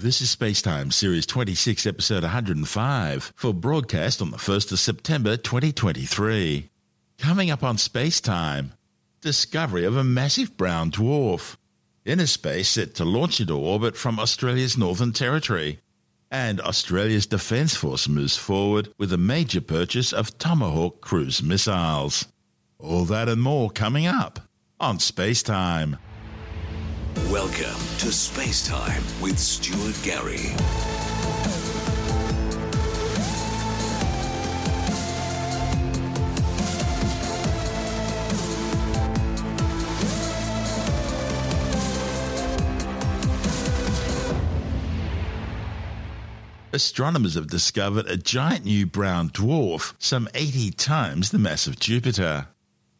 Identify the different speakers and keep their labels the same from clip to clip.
Speaker 1: This is Spacetime, Series 26, Episode 105, for broadcast on the 1st of September 2023. Coming up on Spacetime, discovery of a massive brown dwarf, Innospace set to launch into orbit from Australia's Northern Territory, and Australia's Defence Force moves forward with a major purchase of Tomahawk cruise missiles. All that and more coming up on Spacetime.
Speaker 2: Welcome to Space Time with Stuart Gary.
Speaker 1: Astronomers have discovered a giant new brown dwarf, some 80 times the mass of Jupiter.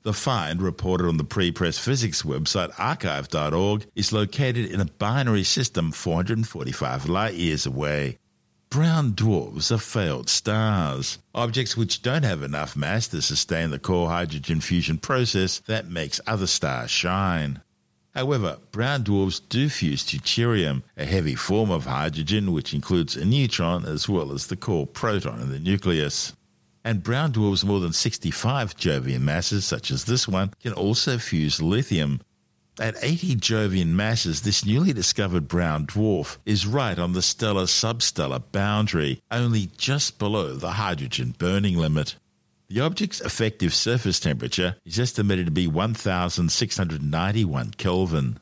Speaker 1: The find, reported on the Pre Press Physics website arXiv.org, is located in a binary system 445 light years away. Brown dwarfs are failed stars, objects which don't have enough mass to sustain the core hydrogen fusion process that makes other stars shine. However, brown dwarfs do fuse deuterium, a heavy form of hydrogen which includes a neutron as well as the core proton in the nucleus and brown dwarfs more than 65 Jovian masses, such as this one, can also fuse lithium. At 80 Jovian masses, this newly discovered brown dwarf is right on the stellar substellar boundary, only just below the hydrogen burning limit. The object's effective surface temperature is estimated to be 1691 Kelvin.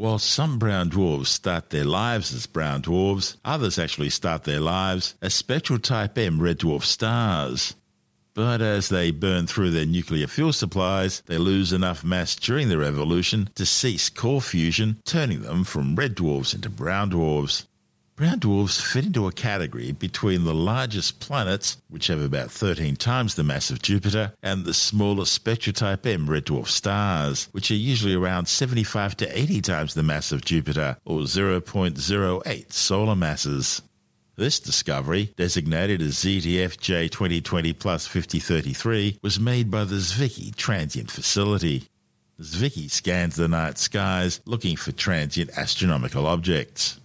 Speaker 1: While some brown dwarves start their lives as brown dwarves, others actually start their lives as spectral type M red dwarf stars. But as they burn through their nuclear fuel supplies, they lose enough mass during their evolution to cease core fusion, turning them from red dwarfs into brown dwarfs. Brown dwarfs fit into a category between the largest planets, which have about 13 times the mass of Jupiter, and the smaller spectrotype M red dwarf stars, which are usually around 75 to 80 times the mass of Jupiter, or 0.08 solar masses. This discovery, designated as ZTF J2020 plus 5033, was made by the Zwicky Transient Facility. Zwicky scans the night skies looking for transient astronomical objects.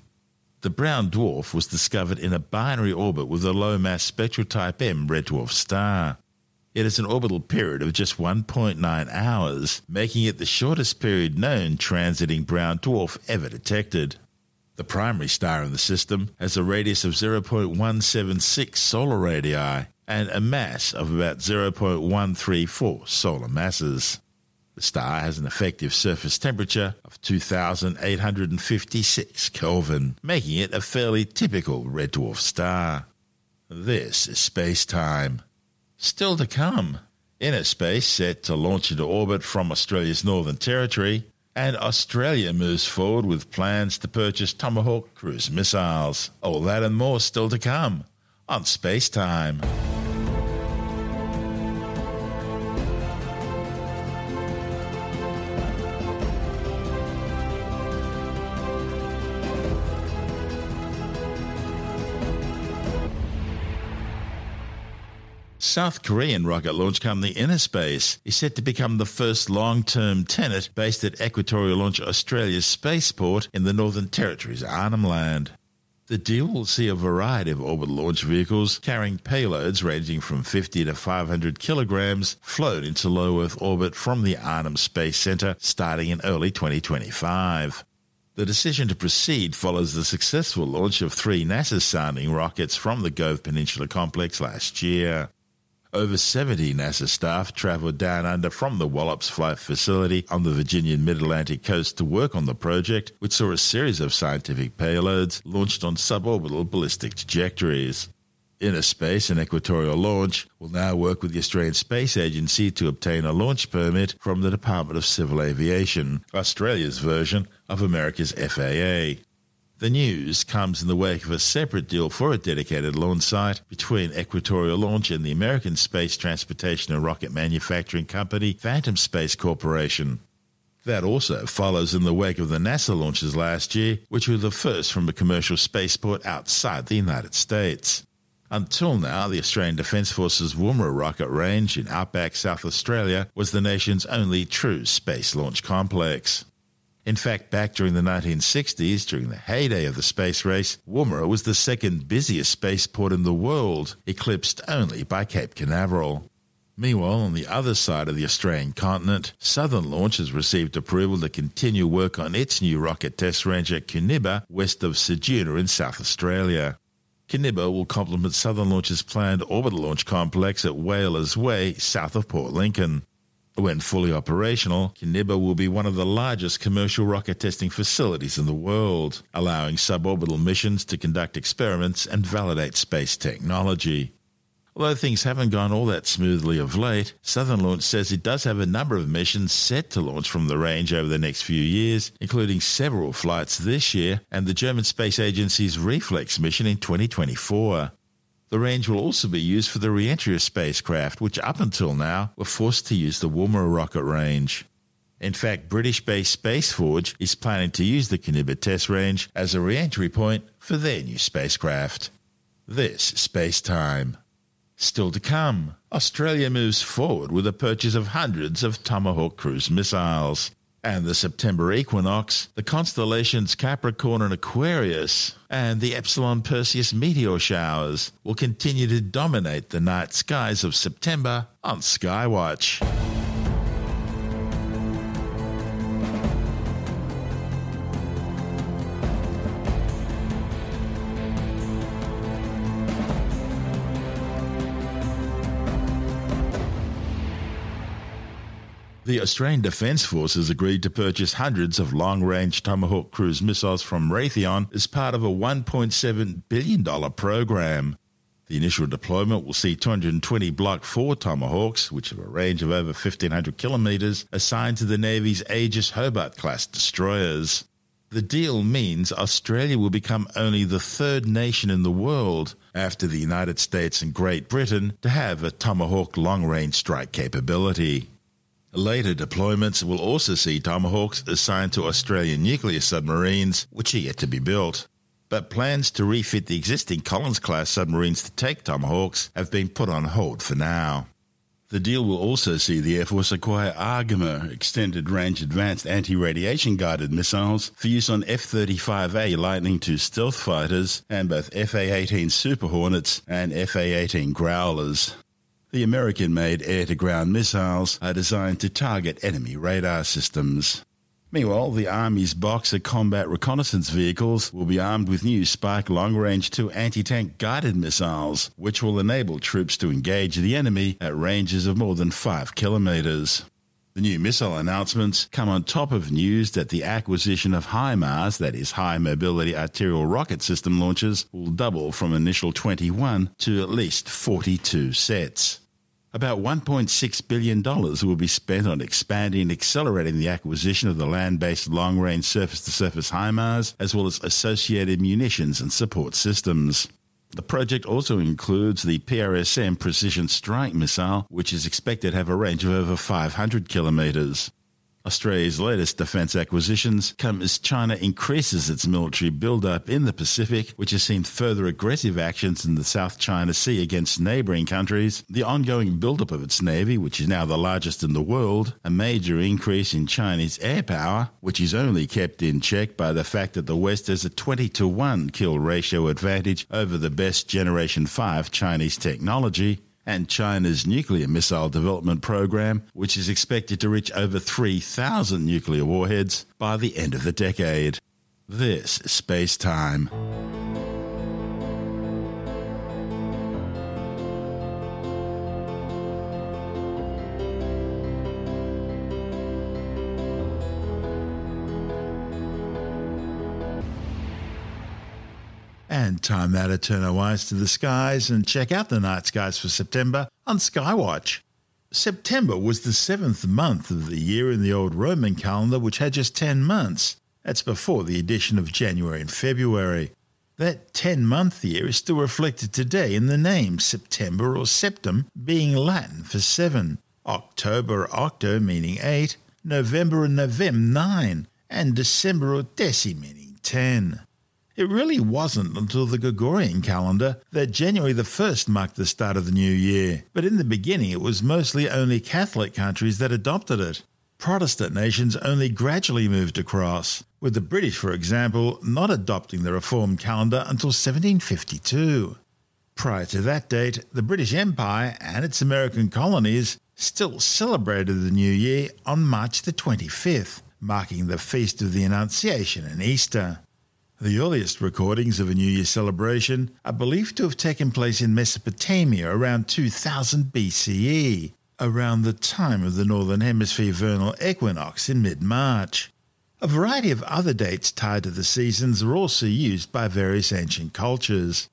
Speaker 1: The brown dwarf was discovered in a binary orbit with a low mass spectral type M red dwarf star. It has an orbital period of just 1.9 hours, making it the shortest period known transiting brown dwarf ever detected. The primary star in the system has a radius of 0.176 solar radii and a mass of about 0.134 solar masses. The star has an effective surface temperature of 2856 Kelvin, making it a fairly typical red dwarf star. This is space time. Still to come, Innospace set to launch into orbit from Australia's Northern Territory and Australia moves forward with plans to purchase Tomahawk cruise missiles. All that and more still to come on Space Time. South Korean rocket launch company Innospace is set to become the first long term tenant based at Equatorial Launch Australia's spaceport in the Northern Territory's Arnhem Land. The deal will see a variety of orbital launch vehicles carrying payloads ranging from 50 to 500 kilograms float into low Earth orbit from the Arnhem Space Center starting in early 2025. The decision to proceed follows the successful launch of three NASA sounding rockets from the Gove Peninsula complex last year. Over 70 NASA staff travelled down under from the Wallops Flight Facility on the Virginian Mid Atlantic coast to work on the project, which saw a series of scientific payloads launched on suborbital ballistic trajectories. Innospace and Equatorial Launch will now work with the Australian Space Agency to obtain a launch permit from the Department of Civil Aviation, Australia's version of America's FAA. The news comes in the wake of a separate deal for a dedicated launch site between Equatorial Launch and the American Space Transportation and Rocket Manufacturing Company, Phantom Space Corporation. That also follows in the wake of the NASA launches last year, which were the first from a commercial spaceport outside the United States. Until now, the Australian Defence Force's Woomera rocket range in outback South Australia was the nation's only true space launch complex. In fact, back during the 1960s, during the heyday of the space race, Woomera was the second busiest spaceport in the world, eclipsed only by Cape Canaveral. Meanwhile, on the other side of the Australian continent, Southern Launch has received approval to continue work on its new rocket test range at Koonibba, west of Ceduna in South Australia. Koonibba will complement Southern Launch's planned orbital launch complex at Whalers Way, south of Port Lincoln. When fully operational, Koonibba will be one of the largest commercial rocket testing facilities in the world, allowing suborbital missions to conduct experiments and validate space technology. Although things haven't gone all that smoothly of late, Southern Launch says it does have a number of missions set to launch from the range over the next few years, including several flights this year and the German Space Agency's ReFEx mission in 2024. The range will also be used for the re-entry of spacecraft, which up until now were forced to use the Woomera rocket range. In fact, British-based Space Forge is planning to use the Koonibba test range as a re-entry point for their new spacecraft. This space time. Still to come, Australia moves forward with the purchase of hundreds of Tomahawk cruise missiles. And the September equinox, the constellations Capricorn and Aquarius, and the Epsilon Perseids meteor showers will continue to dominate the night skies of September on Skywatch. The Australian Defence Forces agreed to purchase hundreds of long range Tomahawk cruise missiles from Raytheon as part of a $1.7 billion program. The initial deployment will see 220 Block 4 Tomahawks, which have a range of over 1,500 kilometres, assigned to the Navy's Aegis Hobart class destroyers. The deal means Australia will become only the third nation in the world, after the United States and Great Britain, to have a Tomahawk long range strike capability. Later deployments will also see Tomahawks assigned to Australian nuclear submarines, which are yet to be built. But plans to refit the existing Collins class submarines to take Tomahawks have been put on hold for now. The deal will also see the Air Force acquire AARGM extended range advanced anti radiation guided missiles for use on F 35A Lightning II stealth fighters and both FA 18 Super Hornets and FA 18 Growlers. The American made air to ground missiles are designed to target enemy radar systems. Meanwhile, the Army's Boxer combat reconnaissance vehicles will be armed with new Spike long range 2 anti tank guided missiles, which will enable troops to engage the enemy at ranges of more than 5 kilometres. The new missile announcements come on top of news that the acquisition of HIMARS, that is, High Mobility Artillery Rocket System launches, will double from initial 21 to at least 42 sets. About $1.6 billion will be spent on expanding and accelerating the acquisition of the land based long range surface to surface HIMARS, as well as associated munitions and support systems. The project also includes the PRSM Precision Strike Missile, which is expected to have a range of over 500 kilometres. Australia's latest defence acquisitions come as China increases its military build-up in the Pacific, which has seen further aggressive actions in the South China Sea against neighbouring countries, the ongoing build-up of its navy, which is now the largest in the world, a major increase in Chinese air power, which is only kept in check by the fact that the West has a 20 to 1 kill ratio advantage over the best Generation 5 Chinese technology, and China's nuclear missile development program, which is expected to reach over 3,000 nuclear warheads by the end of the decade. This is Space Time. And time now to turn our eyes to the skies and check out the night skies for September on Skywatch. September was the seventh month of the year in the old Roman calendar, which had just 10 months. That's before the addition of January and February. That 10 month year is still reflected today in the name September or Septem being Latin for seven, October octo meaning eight, November and Novem nine, and December or deci meaning ten. It really wasn't until the Gregorian calendar that January the 1st marked the start of the new year, but in the beginning it was mostly only Catholic countries that adopted it. Protestant nations only gradually moved across, with the British, for example, not adopting the reformed calendar until 1752. Prior to that date, the British Empire and its American colonies still celebrated the New Year on March the 25th, marking the Feast of the Annunciation and Easter. The earliest recordings of a New Year celebration are believed to have taken place in Mesopotamia around 2000 BCE, around the time of the Northern Hemisphere vernal equinox in mid March. A variety of other dates tied to the seasons are also used by various ancient cultures.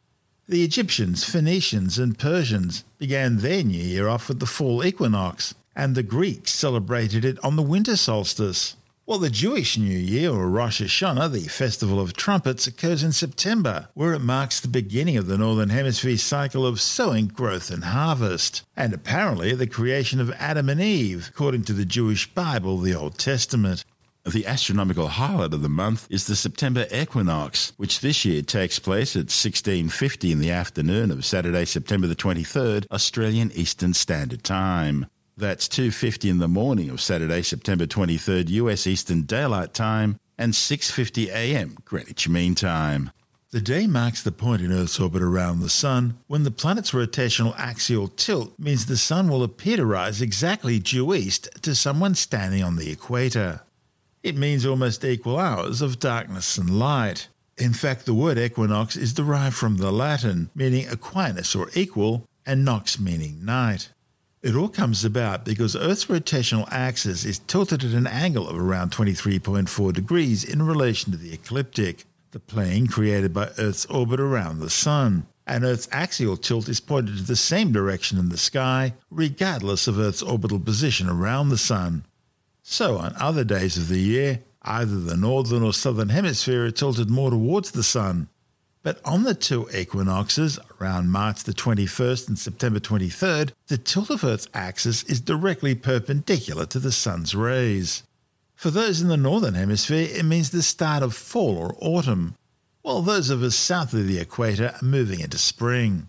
Speaker 1: The Egyptians, Phoenicians, and Persians began their New Year off with the fall equinox, and the Greeks celebrated it on the winter solstice. Well, the Jewish New Year, or Rosh Hashanah, the Festival of Trumpets, occurs in September, where it marks the beginning of the Northern Hemisphere cycle of sowing, growth, and harvest, and apparently the creation of Adam and Eve, according to the Jewish Bible, the Old Testament. The astronomical highlight of the month is the September equinox, which this year takes place at 1650 in the afternoon of Saturday, September the 23rd, Australian Eastern Standard Time. That's 2:50 in the morning of Saturday, September 23rd, US Eastern Daylight Time and 6:50 a.m. Greenwich Mean Time. The day marks the point in Earth's orbit around the Sun when the planet's rotational axial tilt means the Sun will appear to rise exactly due east to someone standing on the equator. It means almost equal hours of darkness and light. In fact, the word equinox is derived from the Latin, meaning equinus or equal, and nox meaning night. It all comes about because Earth's rotational axis is tilted at an angle of around 23.4 degrees in relation to the ecliptic, the plane created by Earth's orbit around the Sun. And Earth's axial tilt is pointed to the same direction in the sky, regardless of Earth's orbital position around the Sun. So, on other days of the year, either the northern or southern hemisphere are tilted more towards the Sun, but on the two equinoxes, around March the 21st and September 23rd, the tilt of Earth's axis is directly perpendicular to the Sun's rays. For those in the northern hemisphere, it means the start of fall or autumn, while those of us south of the equator are moving into spring.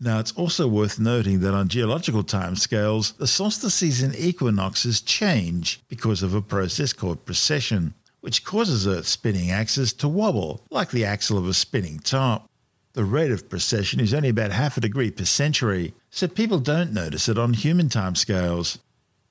Speaker 1: Now, it's also worth noting that on geological timescales, the solstices and equinoxes change because of a process called precession which causes Earth's spinning axis to wobble like the axle of a spinning top. The rate of precession is only about half a degree per century, so people don't notice it on human timescales.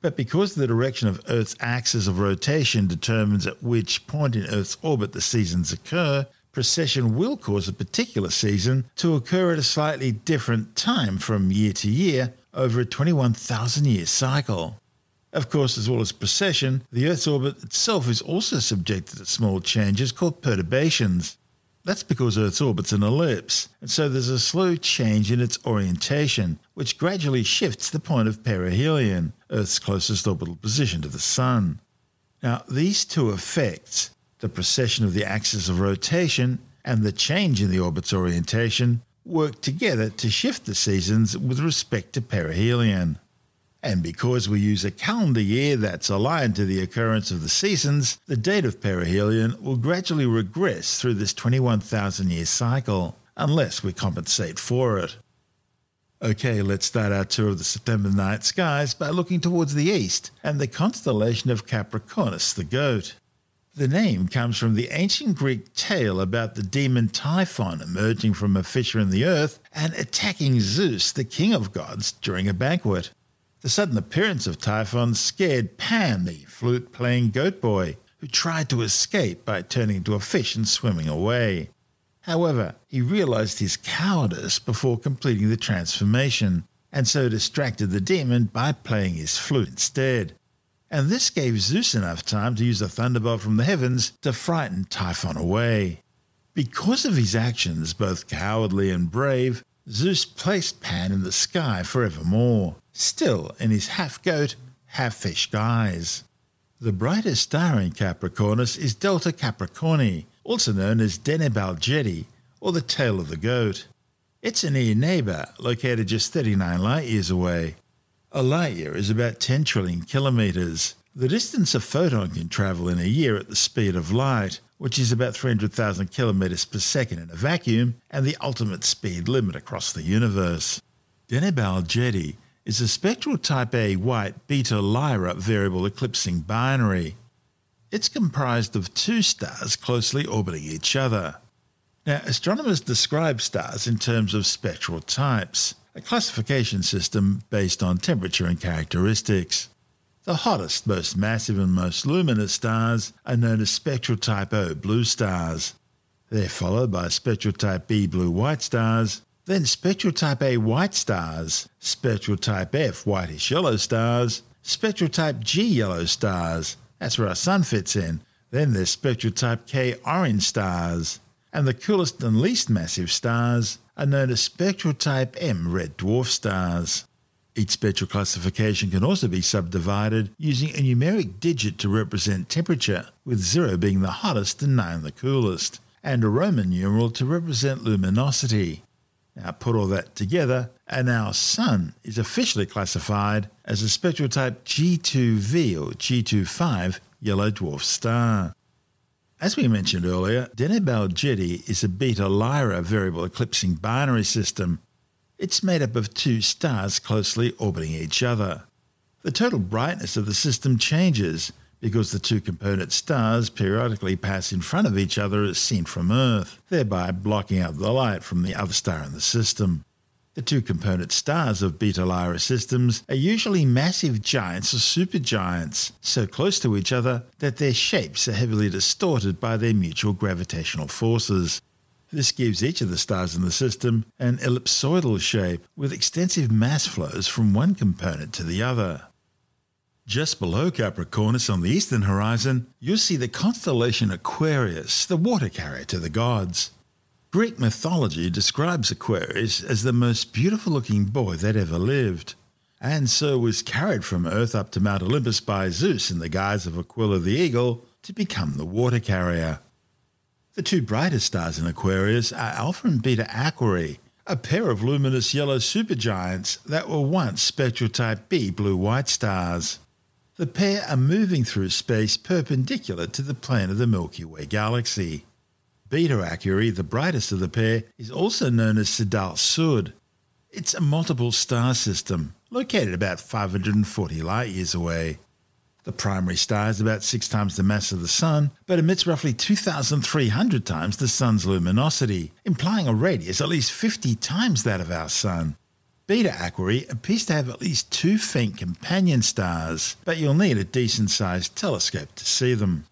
Speaker 1: But because the direction of Earth's axis of rotation determines at which point in Earth's orbit the seasons occur, precession will cause a particular season to occur at a slightly different time from year to year over a 21,000 year cycle. Of course, as well as precession, the Earth's orbit itself is also subjected to small changes called perturbations. That's because Earth's orbit's an ellipse, and so there's a slow change in its orientation, which gradually shifts the point of perihelion, Earth's closest orbital position to the Sun. Now, these two effects, the precession of the axis of rotation and the change in the orbit's orientation, work together to shift the seasons with respect to perihelion. And because we use a calendar year that's aligned to the occurrence of the seasons, the date of perihelion will gradually regress through this 21,000 year cycle, unless we compensate for it. Okay, let's start our tour of the September night skies by looking towards the east and the constellation of Capricornus the goat. The name comes from the ancient Greek tale about the demon Typhon emerging from a fissure in the earth and attacking Zeus, the king of gods, during a banquet. The sudden appearance of Typhon scared Pan, the flute playing goat boy, who tried to escape by turning into a fish and swimming away. However, he realized his cowardice before completing the transformation, and so distracted the demon by playing his flute instead. And this gave Zeus enough time to use a thunderbolt from the heavens to frighten Typhon away. Because of his actions, both cowardly and brave, Zeus placed Pan in the sky forevermore still in his half goat, half fish guise. The brightest star in Capricornus is Delta Capricorni, also known as Deneb Algedi, or the tail of the goat. It's a near neighbour, located just 39 light years away. A light year is about 10 trillion kilometres, the distance a photon can travel in a year at the speed of light, which is about 300,000 kilometres per second in a vacuum, and the ultimate speed limit across the universe. Deneb Algedi is a spectral type A white Beta Lyrae variable eclipsing binary. It's comprised of two stars closely orbiting each other. Now, astronomers describe stars in terms of spectral types, a classification system based on temperature and characteristics. The hottest, most massive, and most luminous stars are known as spectral type O blue stars. They're followed by spectral type B blue white stars, then spectral type A white stars, spectral type F whitish yellow stars, spectral type G yellow stars. That's where our sun fits in. Then there's spectral type K orange stars and the coolest and least massive stars are known as spectral type M red dwarf stars. Each spectral classification can also be subdivided using a numeric digit to represent temperature, with 0 being the hottest and 9 the coolest, and a Roman numeral to represent luminosity. Now put all that together, and our Sun is officially classified as a spectral type G2V or G25 yellow dwarf star. As we mentioned earlier, Deneb Algedi is a Beta Lyrae variable eclipsing binary system. It's made up of two stars closely orbiting each other. The total brightness of the system changes because the two component stars periodically pass in front of each other as seen from Earth, thereby blocking out the light from the other star in the system. The two component stars of Beta Lyrae systems are usually massive giants or supergiants, so close to each other that their shapes are heavily distorted by their mutual gravitational forces. This gives each of the stars in the system an ellipsoidal shape with extensive mass flows from one component to the other. Just below Capricornus on the eastern horizon, you'll see the constellation Aquarius, the water carrier to the gods. Greek mythology describes Aquarius as the most beautiful looking boy that ever lived, and so was carried from Earth up to Mount Olympus by Zeus in the guise of Aquila the eagle to become the water carrier. The two brightest stars in Aquarius are Alpha and Beta Aquarii, a pair of luminous yellow supergiants that were once spectral type B blue white stars. The pair are moving through space perpendicular to the plane of the Milky Way galaxy. Beta Aquarii, the brightest of the pair, is also known as Sadalsuud. It's a multiple star system, located about 540 light years away. The primary star is about six times the mass of the Sun, but emits roughly 2,300 times the Sun's luminosity, implying a radius at least 50 times that of our Sun. Beta Aquarii appears to have at least two faint companion stars, but you'll need a decent sized telescope to see them.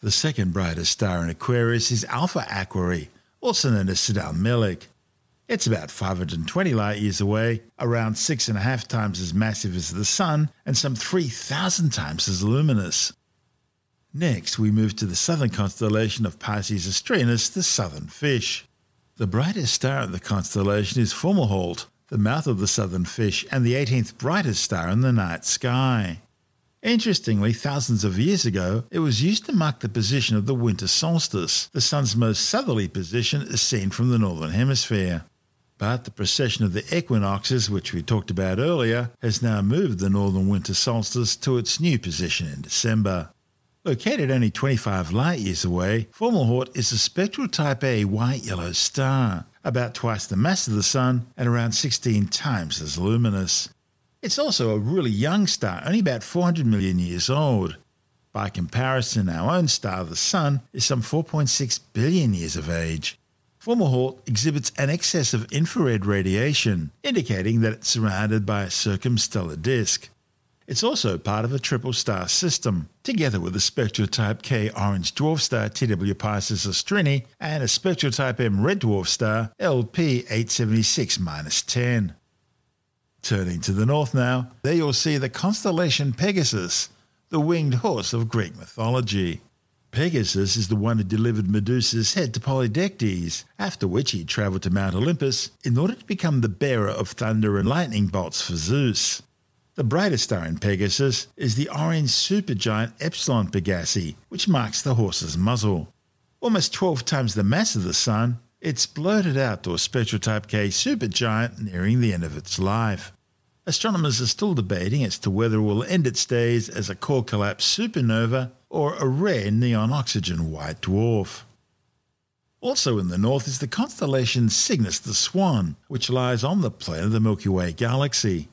Speaker 1: The second brightest star in Aquarius is Alpha Aquarii, also known as Sadalmelik. It's about 520 light years away, around six and a half times as massive as the Sun, and some 3,000 times as luminous. Next, we move to the southern constellation of Piscis Austrinus, the southern fish. The brightest star of the constellation is Fomalhaut, the mouth of the southern fish, and the 18th brightest star in the night sky. Interestingly, thousands of years ago, it was used to mark the position of the winter solstice, the sun's most southerly position as seen from the northern hemisphere. But the precession of the equinoxes, which we talked about earlier, has now moved the northern winter solstice to its new position in December. Located only 25 light years away, Fomalhaut is a spectral type A white yellow star, about twice the mass of the Sun and around 16 times as luminous. It's also a really young star, only about 400 million years old. By comparison, our own star, the Sun, is some 4.6 billion years of age. Fomalhaut exhibits an excess of infrared radiation, indicating that it's surrounded by a circumstellar disk. It's also part of a triple star system, together with a spectral type K orange dwarf star TW Piscis Austrini and a spectral type M red dwarf star LP 876 10. Turning to the north now, there you'll see the constellation Pegasus, the winged horse of Greek mythology. Pegasus is the one who delivered Medusa's head to Polydectes, after which he travelled to Mount Olympus in order to become the bearer of thunder and lightning bolts for Zeus. The brightest star in Pegasus is the orange supergiant Epsilon Pegasi, which marks the horse's muzzle. Almost 12 times the mass of the Sun, it's blurted out to a spectral type K supergiant nearing the end of its life. Astronomers are still debating as to whether it will end its days as a core collapse supernova or a rare neon oxygen white dwarf. Also in the north is the constellation Cygnus the Swan, which lies on the plane of the Milky Way galaxy.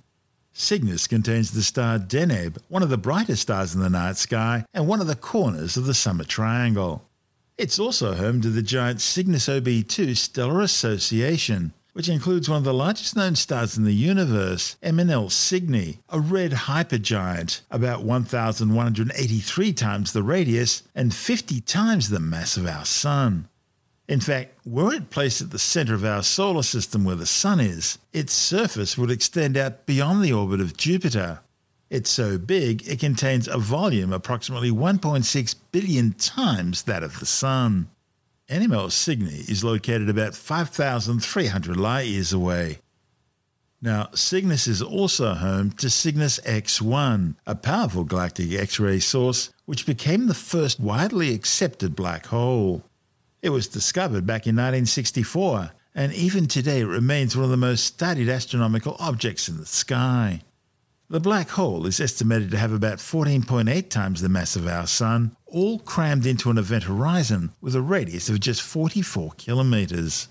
Speaker 1: Cygnus contains the star Deneb, one of the brightest stars in the night sky and one of the corners of the summer triangle. It's also home to the giant Cygnus OB2 stellar association, which includes one of the largest known stars in the universe, MNL Cygni, a red hypergiant, about 1,183 times the radius and 50 times the mass of our Sun. In fact, were it placed at the center of our solar system where the Sun is, its surface would extend out beyond the orbit of Jupiter. It's so big it contains a volume approximately 1.6 billion times that of the Sun. NML Cygni is located about 5,300 light years away. Now, Cygnus is also home to Cygnus X1, a powerful galactic X ray source which became the first widely accepted black hole. It was discovered back in 1964, and even today it remains one of the most studied astronomical objects in the sky. The black hole is estimated to have about 14.8 times the mass of our Sun, all crammed into an event horizon with a radius of just 44 kilometres.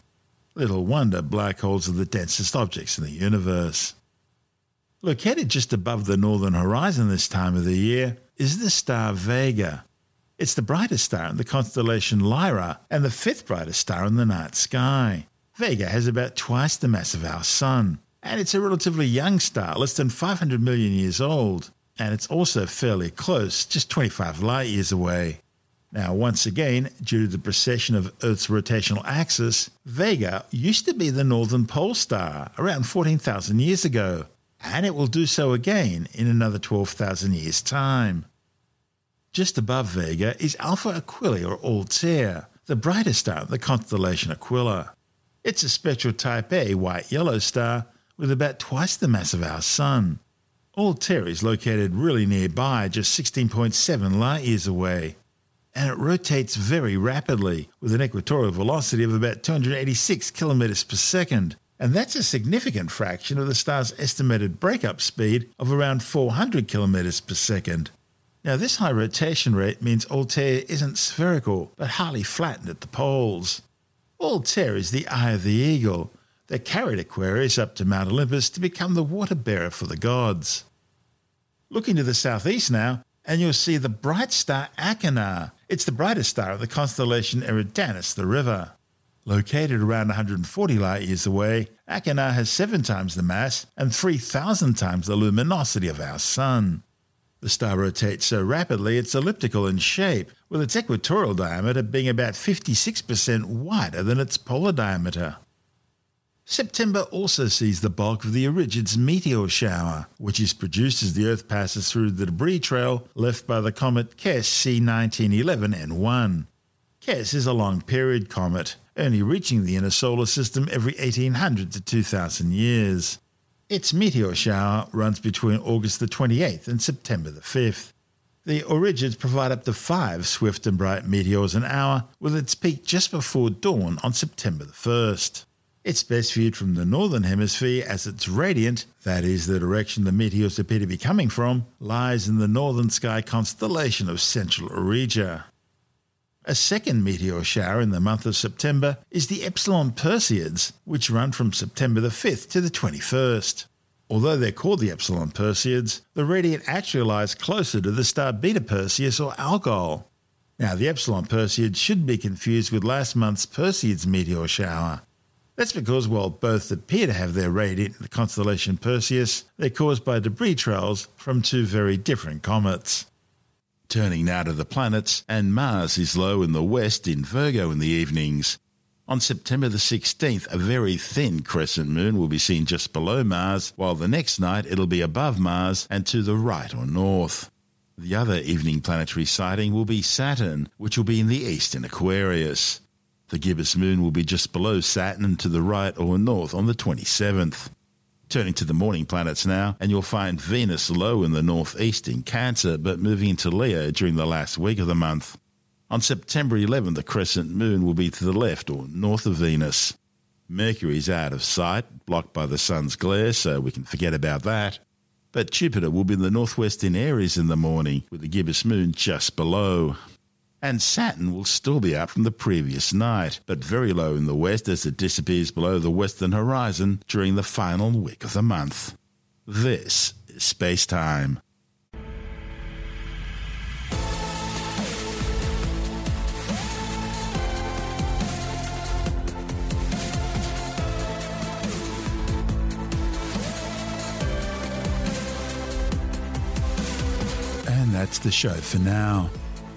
Speaker 1: Little wonder black holes are the densest objects in the universe. Located just above the northern horizon this time of the year is the star Vega, it's the brightest star in the constellation Lyra and the fifth brightest star in the night sky. Vega has about twice the mass of our Sun, and it's a relatively young star, less than 500 million years old, and it's also fairly close, just 25 light years away. Now, once again, due to the precession of Earth's rotational axis, Vega used to be the northern pole star around 14,000 years ago, and it will do so again in another 12,000 years' time. Just above Vega is Alpha Aquila or Altair, the brightest star in the constellation Aquila. It's a spectral type A white yellow star with about twice the mass of our Sun. Altair is located really nearby, just 16.7 light years away, and it rotates very rapidly with an equatorial velocity of about 286 kilometers per second. And that's a significant fraction of the star's estimated breakup speed of around 400 kilometers per second. Now, this high rotation rate means Altair isn't spherical, but highly flattened at the poles. Altair is the eye of the eagle that carried Aquarius up to Mount Olympus to become the water bearer for the gods. Looking to the southeast now, and you'll see the bright star Achernar. It's the brightest star of the constellation Eridanus, the river. Located around 140 light years away, Achernar has seven times the mass and 3,000 times the luminosity of our Sun. The star rotates so rapidly it's elliptical in shape, with its equatorial diameter being about 56% wider than its polar diameter. September also sees the bulk of the Aurigid's meteor shower, which is produced as the Earth passes through the debris trail left by the comet Kiess C1911N1. Kiess is a long period comet, only reaching the inner solar system every 1800 to 2000 years. Its meteor shower runs between August the 28th and September the 5th. The Aurigids provide up to five swift and bright meteors an hour, with its peak just before dawn on September the 1st. It's best viewed from the northern hemisphere as its radiant, that is, the direction the meteors appear to be coming from, lies in the northern sky constellation of Central Auriga. A second meteor shower in the month of September is the Epsilon Perseids, which run from September the 5th to the 21st. Although they're called the Epsilon Perseids, the radiant actually lies closer to the star Beta Persei or Algol. Now, the Epsilon Perseids shouldn't be confused with last month's Perseids meteor shower. That's because while both appear to have their radiant in the constellation Perseus, they're caused by debris trails from two very different comets. Turning now to the planets, and Mars is low in the west in Virgo in the evenings. On September the 16th, a very thin crescent moon will be seen just below Mars, while the next night it'll be above Mars and to the right or north. The other evening planetary sighting will be Saturn, which will be in the east in Aquarius. The gibbous moon will be just below Saturn to the right or north on the 27th. Turning to the morning planets now, and you'll find Venus low in the northeast in Cancer, but moving into Leo during the last week of the month. On September 11, the crescent moon will be to the left or north of Venus. Mercury is out of sight, blocked by the sun's glare, so we can forget about that. But Jupiter will be in the northwest in Aries in the morning, with the gibbous moon just below and Saturn will still be up from the previous night, but very low in the west as it disappears below the western horizon during the final week of the month. This is Space Time. And that's the show for now.